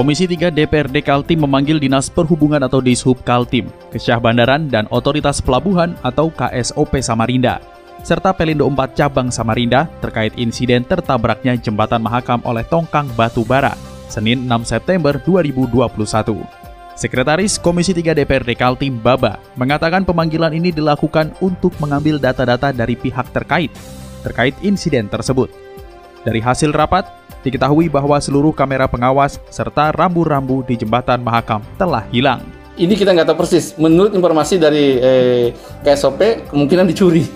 Komisi 3 DPRD Kaltim memanggil Dinas Perhubungan atau Dishub Kaltim, Kesyah Bandaran dan Otoritas Pelabuhan atau KSOP Samarinda, serta Pelindo 4 Cabang Samarinda terkait insiden tertabraknya jembatan Mahakam oleh tongkang batu bara, Senin 6 September 2021. Sekretaris Komisi 3 DPRD Kaltim Baba mengatakan pemanggilan ini dilakukan untuk mengambil data-data dari pihak terkait terkait insiden tersebut. Dari hasil rapat, diketahui bahwa seluruh kamera pengawas serta rambu-rambu di jembatan Mahakam telah hilang. Ini kita nggak tahu persis. Menurut informasi dari eh, KSOP, kemungkinan dicuri.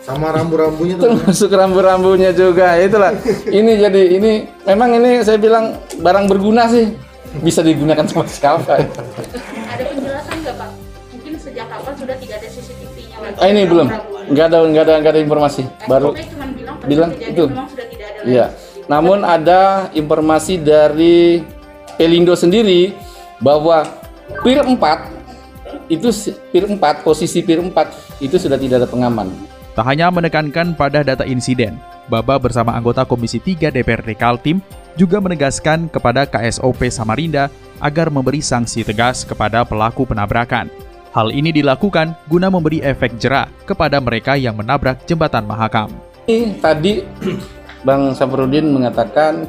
Sama rambu-rambunya. Termasuk rambu-rambunya juga. Itulah. ini jadi ini memang ini saya bilang barang berguna sih. Bisa digunakan sama siapa. Ada penjelasan nggak Pak? Mungkin sejak kapan sudah tidak ada CCTV-nya lagi? Ah, ini belum. Nggak ada nggak ada nggak ada informasi. Baru SOP cuma bilang, bilang itu. memang sudah tidak ada Iya. Namun ada informasi dari Pelindo sendiri bahwa Pir 4 itu Pir 4 posisi Pir 4 itu sudah tidak ada pengaman. Tak hanya menekankan pada data insiden, Baba bersama anggota Komisi 3 DPRD Kaltim juga menegaskan kepada KSOP Samarinda agar memberi sanksi tegas kepada pelaku penabrakan. Hal ini dilakukan guna memberi efek jera kepada mereka yang menabrak jembatan Mahakam. Tadi Bang Safrudin mengatakan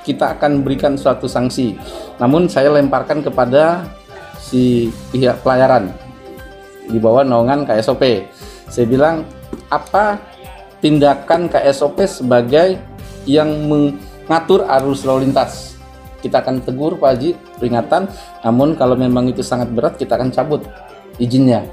kita akan berikan suatu sanksi. Namun saya lemparkan kepada si pihak pelayaran di bawah naungan KSOP. Saya bilang apa tindakan KSOP sebagai yang mengatur arus lalu lintas. Kita akan tegur Pak Haji, peringatan. Namun kalau memang itu sangat berat kita akan cabut izinnya.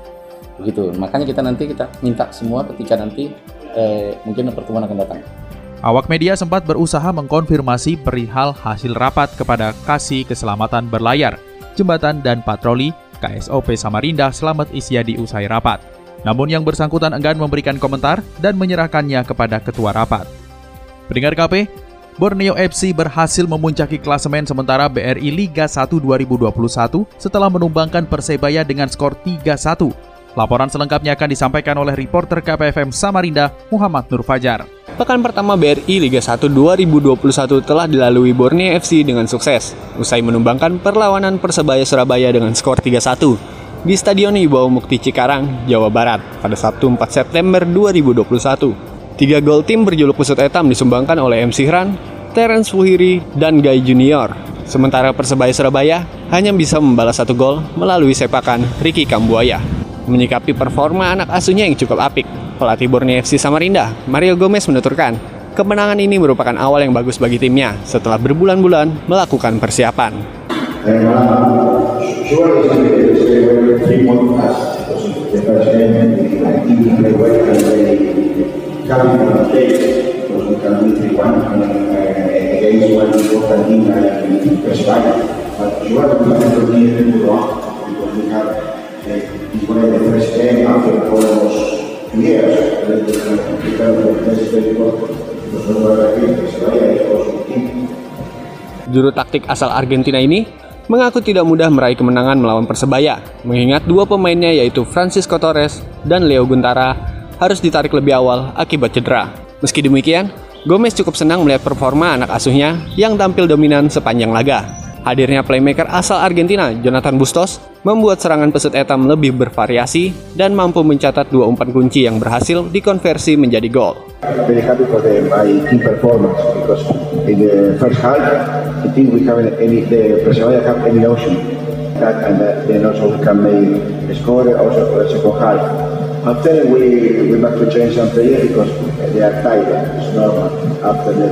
Begitu. Makanya kita nanti kita minta semua ketika nanti eh, mungkin pertemuan akan datang. Awak media sempat berusaha mengkonfirmasi perihal hasil rapat kepada Kasih Keselamatan Berlayar, Jembatan dan Patroli KSOP Samarinda Selamat Isyadi usai rapat. Namun yang bersangkutan enggan memberikan komentar dan menyerahkannya kepada ketua rapat. Pendengar KP, Borneo FC berhasil memuncaki klasemen sementara BRI Liga 1 2021 setelah menumbangkan Persebaya dengan skor 3-1. Laporan selengkapnya akan disampaikan oleh reporter KPFM Samarinda, Muhammad Nur Fajar. Pekan pertama BRI Liga 1 2021 telah dilalui Borneo FC dengan sukses, usai menumbangkan perlawanan Persebaya Surabaya dengan skor 3-1 di Stadion Wibawa Mukti Cikarang, Jawa Barat pada Sabtu 4 September 2021. Tiga gol tim berjuluk Pesut Etam disumbangkan oleh MC Hran, Terence Wuhiri, dan Guy Junior. Sementara Persebaya Surabaya hanya bisa membalas satu gol melalui sepakan Ricky Kambuaya. Menyikapi performa anak asuhnya yang cukup apik, pelatih Borneo FC Samarinda, Mario Gomez menuturkan, kemenangan ini merupakan awal yang bagus bagi timnya setelah berbulan-bulan melakukan persiapan. Juru taktik asal Argentina ini mengaku tidak mudah meraih kemenangan melawan Persebaya, mengingat dua pemainnya yaitu Francisco Torres dan Leo Guntara harus ditarik lebih awal akibat cedera. Meski demikian, Gomez cukup senang melihat performa anak asuhnya yang tampil dominan sepanjang laga. Hadirnya playmaker asal Argentina, Jonathan Bustos, membuat serangan pesut etam lebih bervariasi dan mampu mencatat dua umpan kunci yang berhasil dikonversi menjadi gol. After we we have change some players because they tired. It's after the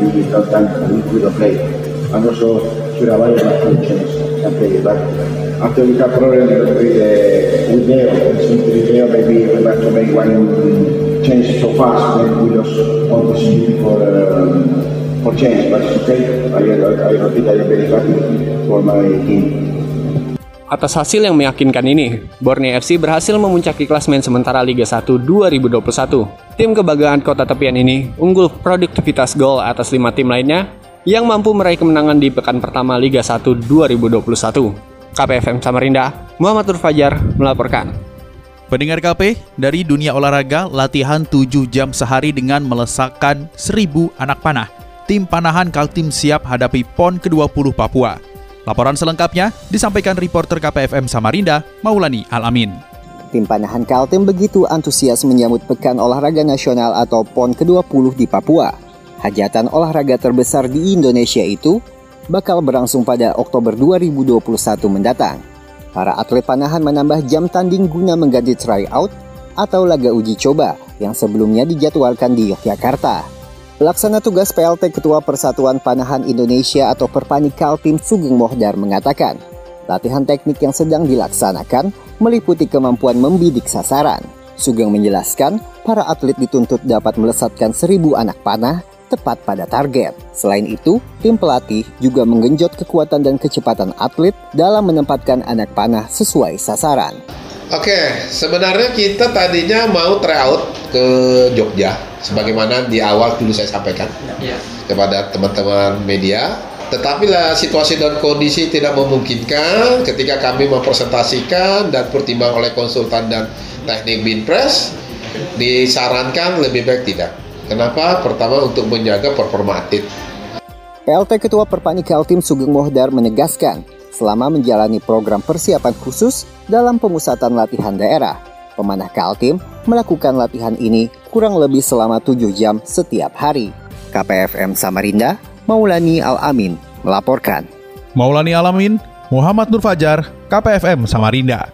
time we, don't play. To players. But after we have problem with the with Leo, with Leo maybe we have to make one change so fast when we lost all possibility for um, for change. But it's okay. I, I, I repeat, I am very happy for my team. Atas hasil yang meyakinkan ini, Borneo FC berhasil memuncaki klasmen sementara Liga 1 2021. Tim kebanggaan kota tepian ini unggul produktivitas gol atas lima tim lainnya yang mampu meraih kemenangan di pekan pertama Liga 1 2021. KPFM Samarinda, Muhammad Nur Fajar melaporkan. Pendengar KP, dari dunia olahraga, latihan 7 jam sehari dengan melesakkan 1000 anak panah. Tim panahan Kaltim siap hadapi PON ke-20 Papua. Laporan selengkapnya disampaikan reporter KPFM Samarinda, Maulani Alamin. Tim panahan Kaltim begitu antusias menyambut Pekan Olahraga Nasional atau PON ke-20 di Papua. Hajatan olahraga terbesar di Indonesia itu bakal berlangsung pada Oktober 2021 mendatang. Para atlet panahan menambah jam tanding guna mengganti tryout atau laga uji coba yang sebelumnya dijadwalkan di Yogyakarta. Pelaksana tugas PLT Ketua Persatuan Panahan Indonesia atau Perpani Kaltim Sugeng Mohdar mengatakan, latihan teknik yang sedang dilaksanakan meliputi kemampuan membidik sasaran. Sugeng menjelaskan, para atlet dituntut dapat melesatkan seribu anak panah tepat pada target. Selain itu, tim pelatih juga menggenjot kekuatan dan kecepatan atlet dalam menempatkan anak panah sesuai sasaran. Oke, sebenarnya kita tadinya mau tryout ke Jogja, sebagaimana di awal dulu saya sampaikan ya. kepada teman-teman media. Tetapi lah situasi dan kondisi tidak memungkinkan ketika kami mempresentasikan dan pertimbang oleh konsultan dan teknik Binpres, disarankan lebih baik tidak. Kenapa? Pertama untuk menjaga performa atlet. PLT Ketua Perpani Kaltim Sugeng Mohdar menegaskan, selama menjalani program persiapan khusus dalam pemusatan latihan daerah. Pemanah Kaltim melakukan latihan ini kurang lebih selama 7 jam setiap hari. KPFM Samarinda, Maulani Al-Amin melaporkan. Maulani Alamin, Muhammad Nur Fajar, KPFM Samarinda.